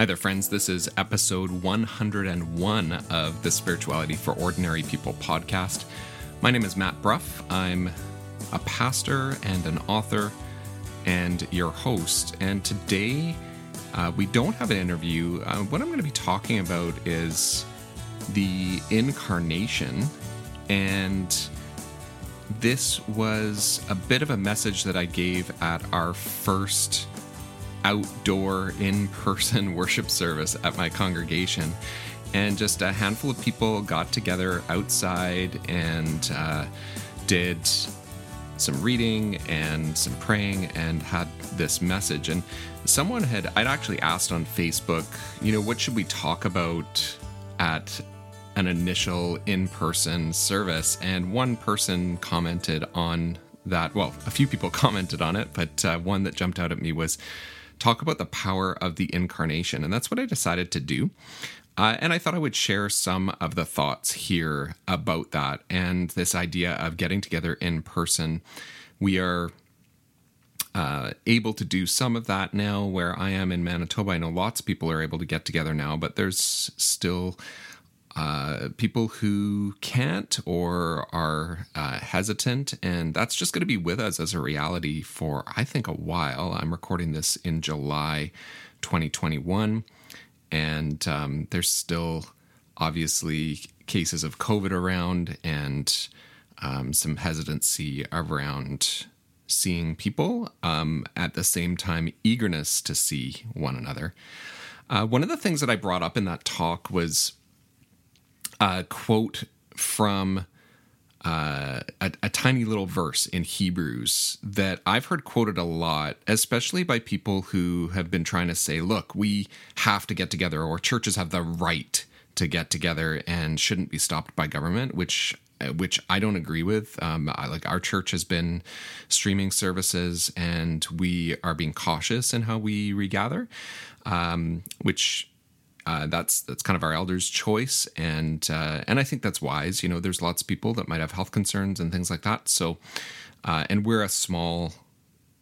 Hi there, friends. This is episode 101 of the Spirituality for Ordinary People podcast. My name is Matt Bruff. I'm a pastor and an author and your host. And today uh, we don't have an interview. Uh, what I'm going to be talking about is the incarnation. And this was a bit of a message that I gave at our first outdoor in person worship service at my congregation. And just a handful of people got together outside and uh, did some reading and some praying and had this message. And someone had, I'd actually asked on Facebook, you know, what should we talk about at an initial in person service? And one person commented on that. Well, a few people commented on it, but uh, one that jumped out at me was, talk about the power of the incarnation. And that's what I decided to do. Uh, and I thought I would share some of the thoughts here about that and this idea of getting together in person. We are uh, able to do some of that now where I am in Manitoba. I know lots of people are able to get together now, but there's still uh, people who can't or are uh, hesitant, and that's just going to be with us as a reality for, I think, a while. I'm recording this in July 2021, and um, there's still obviously cases of COVID around and um, some hesitancy around seeing people, um, at the same time, eagerness to see one another. Uh, one of the things that I brought up in that talk was a quote from uh, a, a, tiny little verse in Hebrews that I've heard quoted a lot, especially by people who have been trying to say, look, we have to get together, or churches have the right to get together and shouldn't be stopped by government, which which I don't agree with. Um, I, like our church has been streaming services, and we are being cautious in how we regather, um, which uh, that's that's kind of our elders' choice, and uh, and I think that's wise. You know, there's lots of people that might have health concerns and things like that. So, uh, and we're a small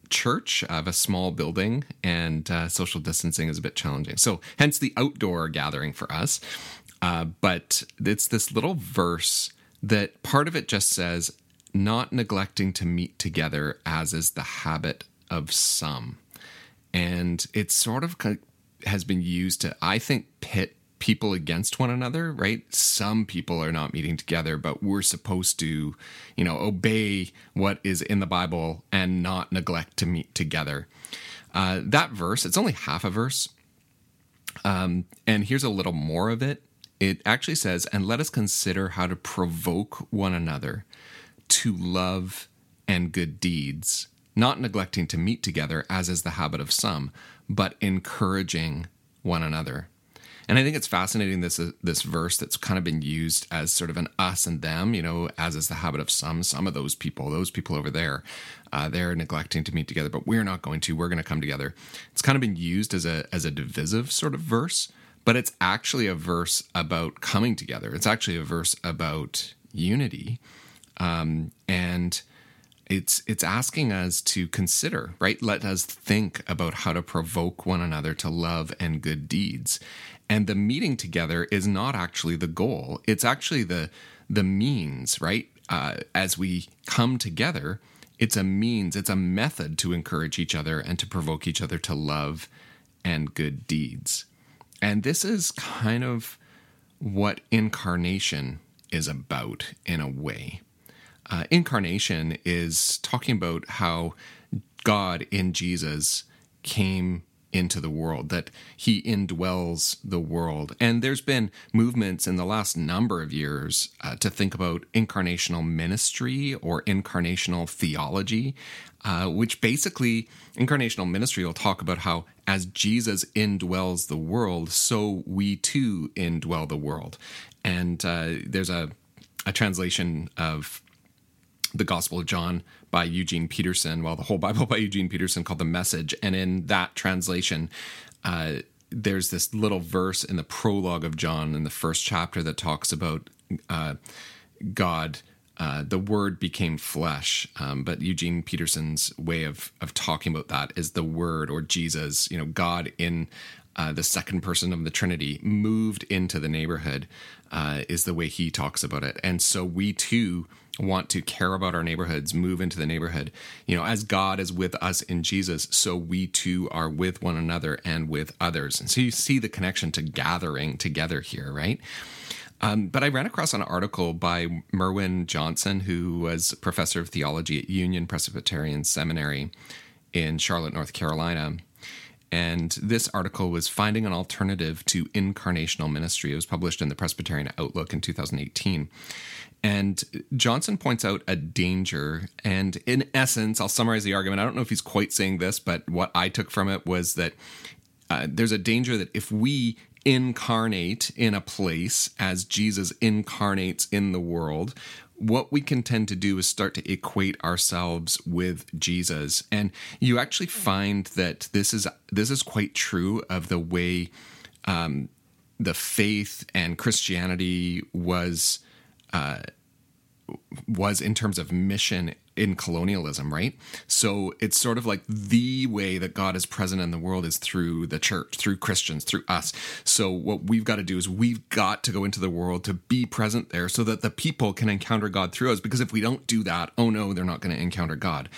church of a small building, and uh, social distancing is a bit challenging. So, hence the outdoor gathering for us. Uh, but it's this little verse that part of it just says, "Not neglecting to meet together, as is the habit of some." And it's sort of has been used to, I think, pit people against one another, right? Some people are not meeting together, but we're supposed to, you know, obey what is in the Bible and not neglect to meet together. Uh, that verse, it's only half a verse. Um, and here's a little more of it. It actually says, and let us consider how to provoke one another to love and good deeds, not neglecting to meet together, as is the habit of some, but encouraging one another. And I think it's fascinating this uh, this verse that's kind of been used as sort of an us and them, you know, as is the habit of some some of those people, those people over there, uh, they're neglecting to meet together, but we're not going to. We're going to come together. It's kind of been used as a as a divisive sort of verse, but it's actually a verse about coming together. It's actually a verse about unity, um, and it's it's asking us to consider right? Let us think about how to provoke one another to love and good deeds. And the meeting together is not actually the goal. It's actually the the means right? Uh, as we come together it's a means it's a method to encourage each other and to provoke each other to love and good deeds. And this is kind of what incarnation is about in a way uh, incarnation is talking about how God in Jesus came into the world, that he indwells the world. And there's been movements in the last number of years uh, to think about incarnational ministry or incarnational theology, uh, which basically, incarnational ministry will talk about how as Jesus indwells the world, so we too indwell the world. And uh, there's a, a translation of the Gospel of John by Eugene Peterson, well, the whole Bible by Eugene Peterson called The Message. And in that translation, uh, there's this little verse in the prologue of John in the first chapter that talks about uh, God. Uh, the word became flesh, um, but Eugene Peterson's way of of talking about that is the word or Jesus, you know, God in uh, the second person of the Trinity, moved into the neighborhood, uh, is the way he talks about it. And so we too want to care about our neighborhoods, move into the neighborhood. You know, as God is with us in Jesus, so we too are with one another and with others. And so you see the connection to gathering together here, right? Um, but I ran across an article by Merwin Johnson, who was professor of theology at Union Presbyterian Seminary in Charlotte, North Carolina. And this article was Finding an Alternative to Incarnational Ministry. It was published in the Presbyterian Outlook in 2018. And Johnson points out a danger. And in essence, I'll summarize the argument. I don't know if he's quite saying this, but what I took from it was that uh, there's a danger that if we incarnate in a place as Jesus incarnates in the world, what we can tend to do is start to equate ourselves with Jesus. And you actually find that this is this is quite true of the way um, the faith and Christianity was uh, was in terms of mission in colonialism, right? So it's sort of like the way that God is present in the world is through the church, through Christians, through us. So what we've got to do is we've got to go into the world to be present there so that the people can encounter God through us. Because if we don't do that, oh no, they're not going to encounter God.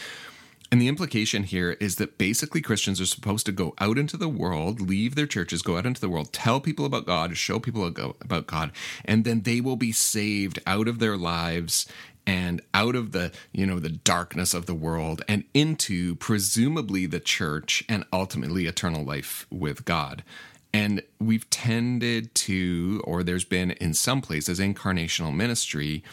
And the implication here is that basically Christians are supposed to go out into the world, leave their churches, go out into the world, tell people about God, show people about God, and then they will be saved out of their lives and out of the you know the darkness of the world and into presumably the church and ultimately eternal life with God. And we've tended to, or there's been in some places, incarnational ministry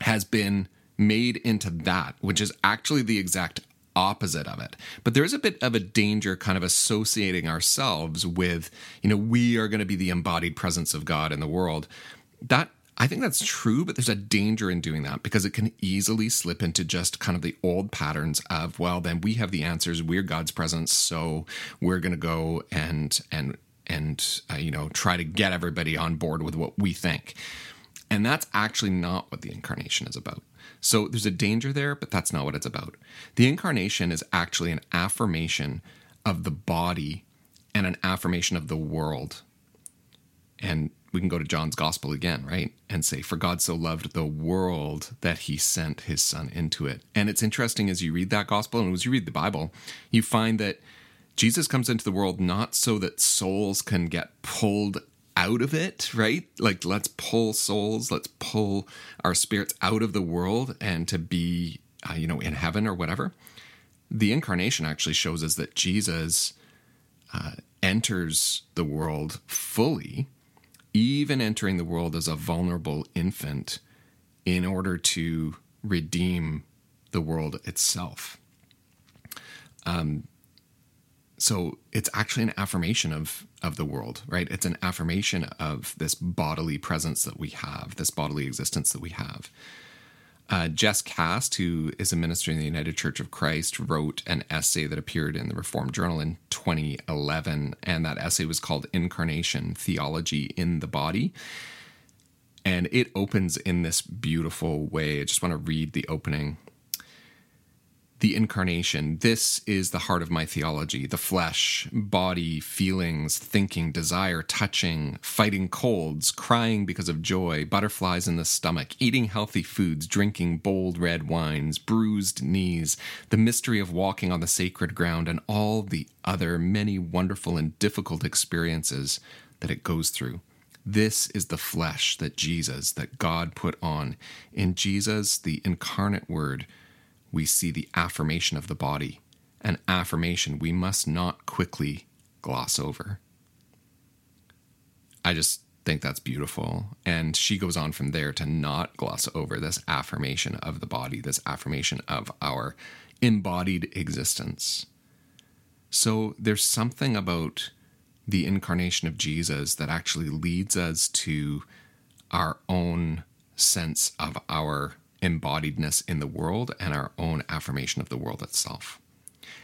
has been made into that, which is actually the exact opposite of it. But there is a bit of a danger kind of associating ourselves with, you know, we are going to be the embodied presence of God in the world. That I think that's true, but there's a danger in doing that because it can easily slip into just kind of the old patterns of, well, then we have the answers, we're God's presence, so we're going to go and and and uh, you know try to get everybody on board with what we think. And that's actually not what the incarnation is about. So there's a danger there, but that's not what it's about. The incarnation is actually an affirmation of the body and an affirmation of the world. And we can go to John's gospel again, right? And say, For God so loved the world that he sent his son into it. And it's interesting as you read that gospel and as you read the Bible, you find that Jesus comes into the world not so that souls can get pulled out of it, right? Like, let's pull souls, let's pull our spirits out of the world and to be, uh, you know, in heaven or whatever. The incarnation actually shows us that Jesus uh, enters the world fully, even entering the world as a vulnerable infant in order to redeem the world itself. Um, so it's actually an affirmation of of the world right it's an affirmation of this bodily presence that we have this bodily existence that we have uh, Jes Kast who is a minister in the United Church of Christ, wrote an essay that appeared in the Reformed Journal in 2011. And that essay was called Incarnation Theology in the Body. And it opens in this beautiful way. I just want to read the opening the incarnation. This is the heart of my theology the flesh, body, feelings, thinking, desire, touching, fighting colds, crying because of joy, butterflies in the stomach, eating healthy foods, drinking bold red wines, bruised knees, the mystery of walking on the sacred ground, and all the other many wonderful and difficult experiences that it goes through. This is the flesh that Jesus, that God put on. In Jesus, the incarnate word, we see the affirmation of the body, an affirmation we must not quickly gloss over. I just think that's beautiful. And she goes on from there to not gloss over this affirmation of the body, this affirmation of our embodied existence. So there's something about the incarnation of Jesus that actually leads us to our own sense of our embodiedness in the world and our own affirmation of the world itself.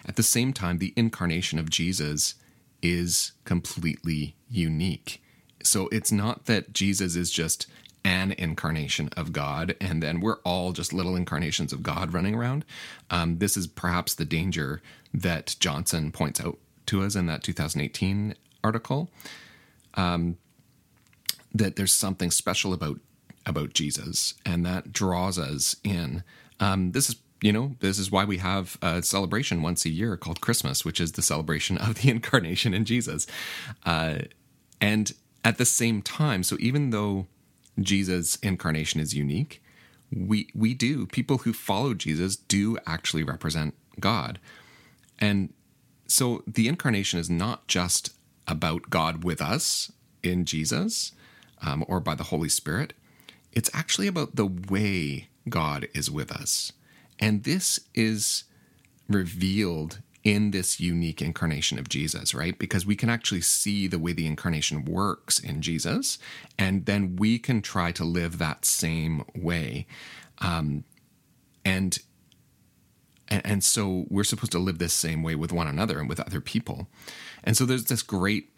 At the same time, the incarnation of Jesus is completely unique. So it's not that Jesus is just an incarnation of God, and then we're all just little incarnations of God running around. Um, this is perhaps the danger that Johnson points out to us in that 2018 article. Um, that there's something special about about Jesus, and that draws us in. Um, this is you know this is why we have a celebration once a year called Christmas, which is the celebration of the incarnation in Jesus. Uh, and at the same time, so even though Jesus' incarnation is unique, we we do people who follow Jesus do actually represent God, and so the incarnation is not just about God with us in Jesus um, or by the Holy Spirit. It's actually about the way God is with us. And this is revealed in this unique incarnation of Jesus, right? Because we can actually see the way the incarnation works in Jesus, and then we can try to live that same way. Um, and and, so we're supposed to live this same way with one another and with other people. And so there's this great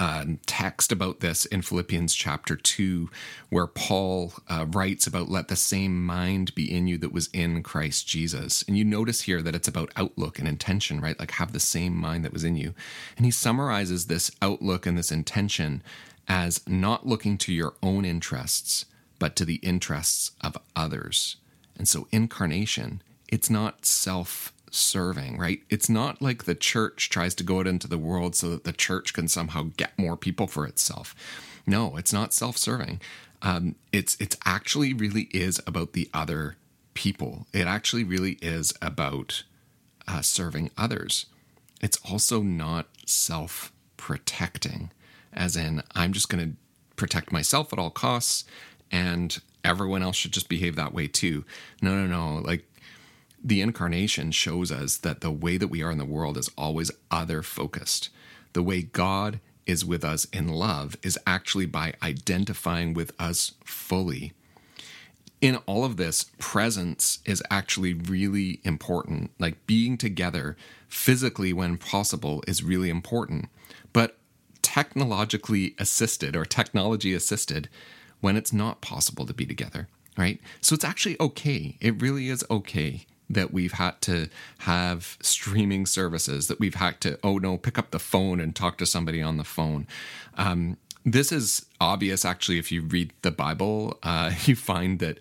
uh, text about this in Philippians chapter 2, where Paul uh, writes about let the same mind be in you that was in Christ Jesus. And you notice here that it's about outlook and intention, right? Like have the same mind that was in you. And he summarizes this outlook and this intention as not looking to your own interests, but to the interests of others. And so incarnation, it's not self serving, right? It's not like the church tries to go out into the world so that the church can somehow get more people for itself. No, it's not self serving. Um, it's it's actually really is about the other people. It actually really is about uh, serving others. It's also not self protecting, as in I'm just going to protect myself at all costs, and everyone else should just behave that way too. No, no, no. Like the incarnation shows us that the way that we are in the world is always other focused. The way God is with us in love is actually by identifying with us fully. In all of this, presence is actually really important. Like being together physically when possible is really important. But technologically assisted or technology assisted when it's not possible to be together, right? So it's actually okay. It really is okay that we've had to have streaming services, that we've had to, oh no, pick up the phone and talk to somebody on the phone. Um, this is obvious, actually, if you read the Bible, uh, you find that,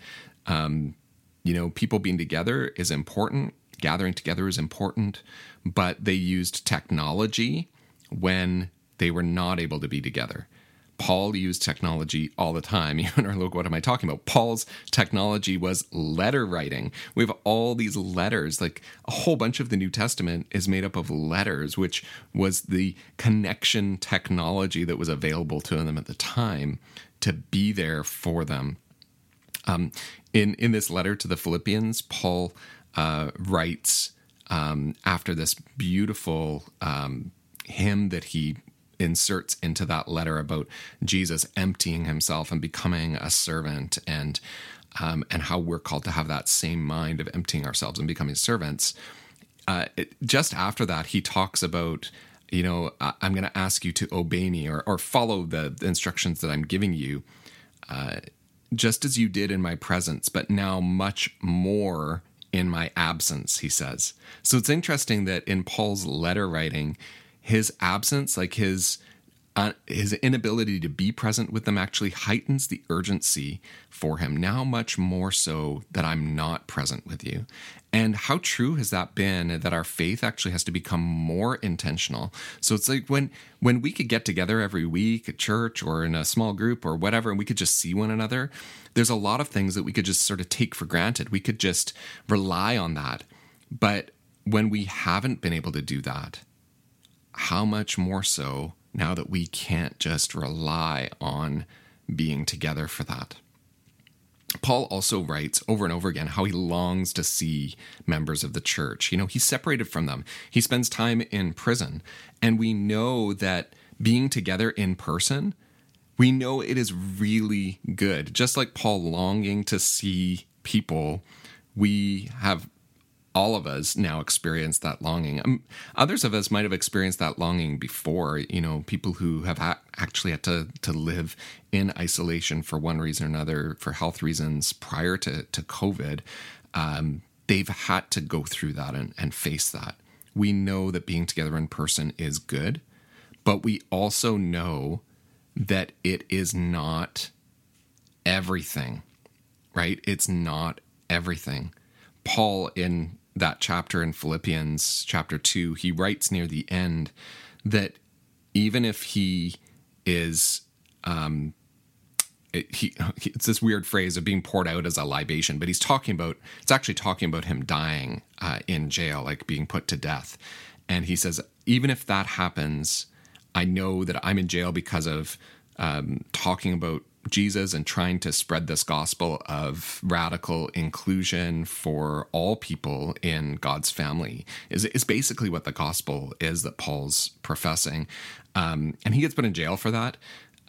um, you know, people being together is important, gathering together is important, but they used technology when they were not able to be together. Paul used technology all the time. You are like, what am I talking about? Paul's technology was letter writing. We have all these letters, like a whole bunch of the New Testament is made up of letters, which was the connection technology that was available to them at the time to be there for them. Um, in in this letter to the Philippians, Paul uh, writes um, after this beautiful um, hymn that he inserts into that letter about Jesus emptying himself and becoming a servant and um, and how we're called to have that same mind of emptying ourselves and becoming servants. Uh, it, just after that, he talks about, you know, I'm going to ask you to obey me or, or follow the, instructions that I'm giving you, uh, just as you did in my presence, but now much more in my absence, he says. So it's interesting that in Paul's letter writing, his absence, like his uh, his inability to be present with them, actually heightens the urgency for him. Now, much more so that I'm not present with you. And how true has that been that our faith actually has to become more intentional? So it's like when when we could get together every week at church or in a small group or whatever, and we could just see one another. There's a lot of things that we could just sort of take for granted. We could just rely on that. But when we haven't been able to do that, how much more so now that we can't just rely on being together for that? Paul also writes over and over again how he longs to see members of the church. You know, he's separated from them. He spends time in prison. And we know that being together in person, we know it is really good. Just like Paul longing to see people, we have all of us now experience that longing. Um, others of us might have experienced that longing before. You know, people who have ha- actually had to to live in isolation for one reason or another, for health reasons, prior to to COVID. Um, they've had to go through that and, and face that. We know that being together in person is good, but we also know that it is not everything, right? It's not everything. Paul, in that chapter in Philippians, chapter 2, he writes near the end that even if he is um, it, he, it's this weird phrase of being poured out as a libation, but he's talking about it's actually talking about him dying uh, in jail, like being put to death. And he says, even if that happens, I know that I'm in jail because of um, talking about Jesus and trying to spread this gospel of radical inclusion for all people in God's family is, is basically what the gospel is that Paul's professing. Um, and he gets put in jail for that.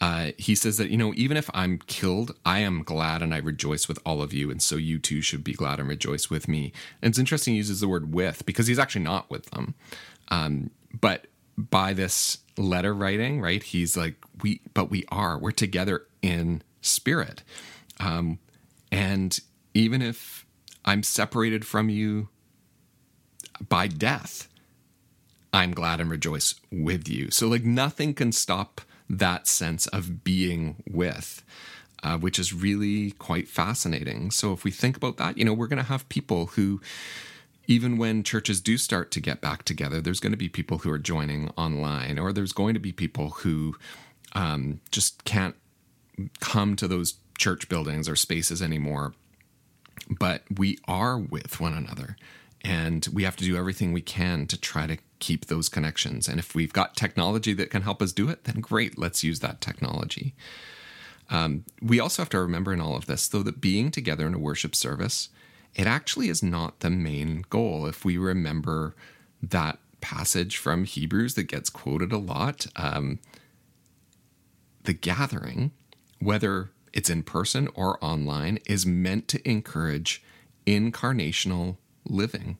Uh, he says that, you know, even if I'm killed, I am glad and I rejoice with all of you. And so you too should be glad and rejoice with me. And it's interesting he uses the word with because he's actually not with them. Um, but by this letter writing, right, he's like, we, but we are, we're together in spirit. Um, and even if I'm separated from you by death, I'm glad and rejoice with you. So, like, nothing can stop that sense of being with, uh, which is really quite fascinating. So, if we think about that, you know, we're going to have people who, even when churches do start to get back together, there's going to be people who are joining online, or there's going to be people who um, just can't come to those church buildings or spaces anymore. But we are with one another. And we have to do everything we can to try to keep those connections. And if we've got technology that can help us do it, then great, let's use that technology. Um, we also have to remember in all of this, though, that being together in a worship service, it actually is not the main goal. If we remember that passage from Hebrews that gets quoted a lot, um, the gathering, whether it's in person or online, is meant to encourage incarnational living.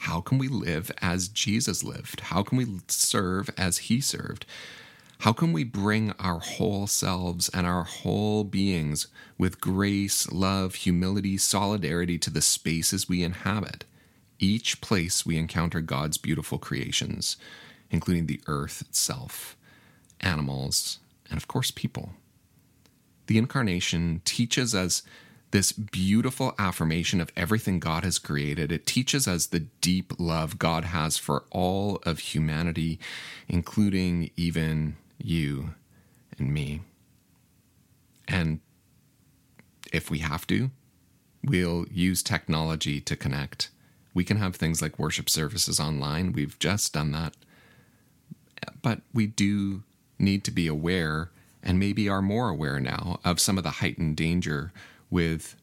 How can we live as Jesus lived? How can we serve as he served? How can we bring our whole selves and our whole beings with grace, love, humility, solidarity to the spaces we inhabit? Each place we encounter God's beautiful creations, including the earth itself, animals, and of course, people. The incarnation teaches us this beautiful affirmation of everything God has created. It teaches us the deep love God has for all of humanity, including even you and me. And if we have to, we'll use technology to connect. We can have things like worship services online. We've just done that. But we do need to be aware, and maybe are more aware now, of some of the heightened danger with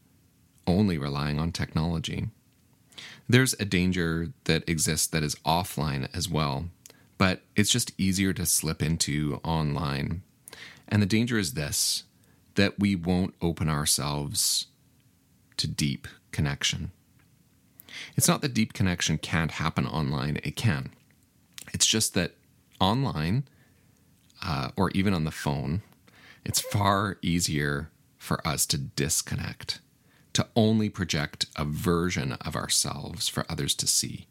only relying on technology. There's a danger that exists that is offline as well, but it's just easier to slip into online. And the danger is this that we won't open ourselves to deep connection. It's not that deep connection can't happen online, it can. It's just that online, uh, or even on the phone, it's far easier for us to disconnect, to only project a version of ourselves for others to see.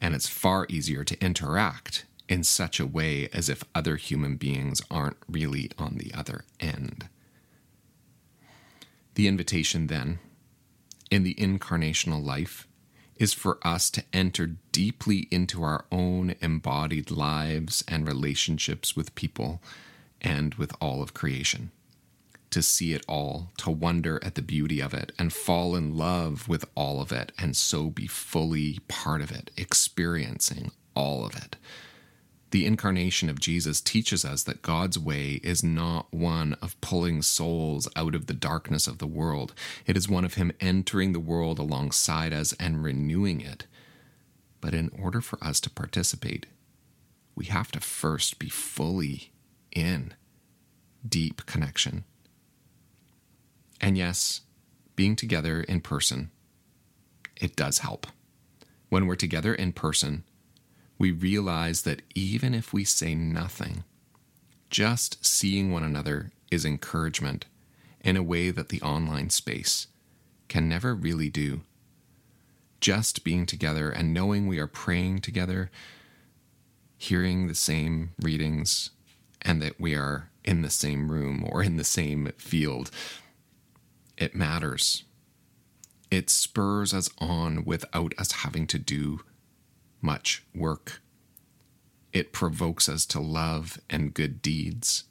And it's far easier to interact in such a way as if other human beings aren't really on the other end. The invitation, then, in the incarnational life, is for us to enter deeply into our own embodied lives and relationships with people and with all of creation to see it all, to wonder at the beauty of it, and fall in love with all of it, and so be fully part of it, experiencing all of it. The incarnation of Jesus teaches us that God's way is not one of pulling souls out of the darkness of the world. It is one of Him entering the world alongside us and renewing it. But in order for us to participate, we have to first be fully in deep connection and yes, being together in person, it does help. When we're together in person, we realize that even if we say nothing, just seeing one another is encouragement in a way that the online space can never really do. Just being together and knowing we are praying together hearing the same readings and that we are in the same room or in the same field. It matters. It spurs us on without us having to do much work. It provokes us to love and good deeds.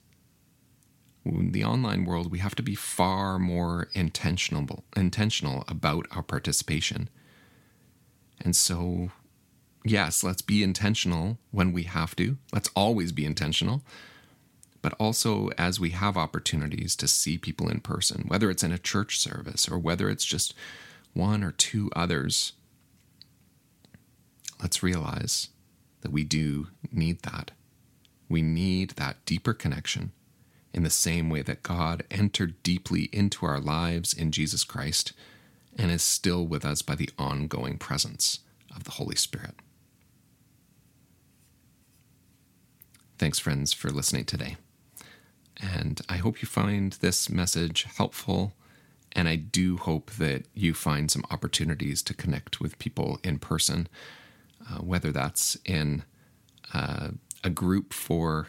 In the online world, we have to be far more intentional, intentional about our participation. And so, yes, let's be intentional when we have to. Let's always be intentional. But also, as we have opportunities to see people in person, whether it's in a church service or whether it's just one or two others, let's realize that we do need that. We need that deeper connection in the same way that God entered deeply into our lives in Jesus Christ and is still with us by the ongoing presence of the Holy Spirit. Thanks, friends, for listening today. And I hope you find this message helpful. And I do hope that you find some opportunities to connect with people in person, uh, whether that's in uh, a group for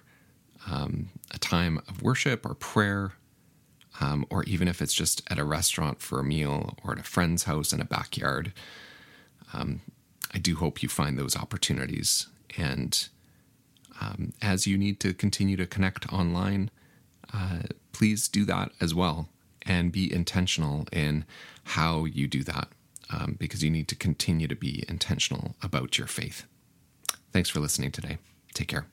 um, a time of worship or prayer, um, or even if it's just at a restaurant for a meal or at a friend's house in a backyard. Um, I do hope you find those opportunities. And um, as you need to continue to connect online, uh, please do that as well and be intentional in how you do that um, because you need to continue to be intentional about your faith. Thanks for listening today. Take care.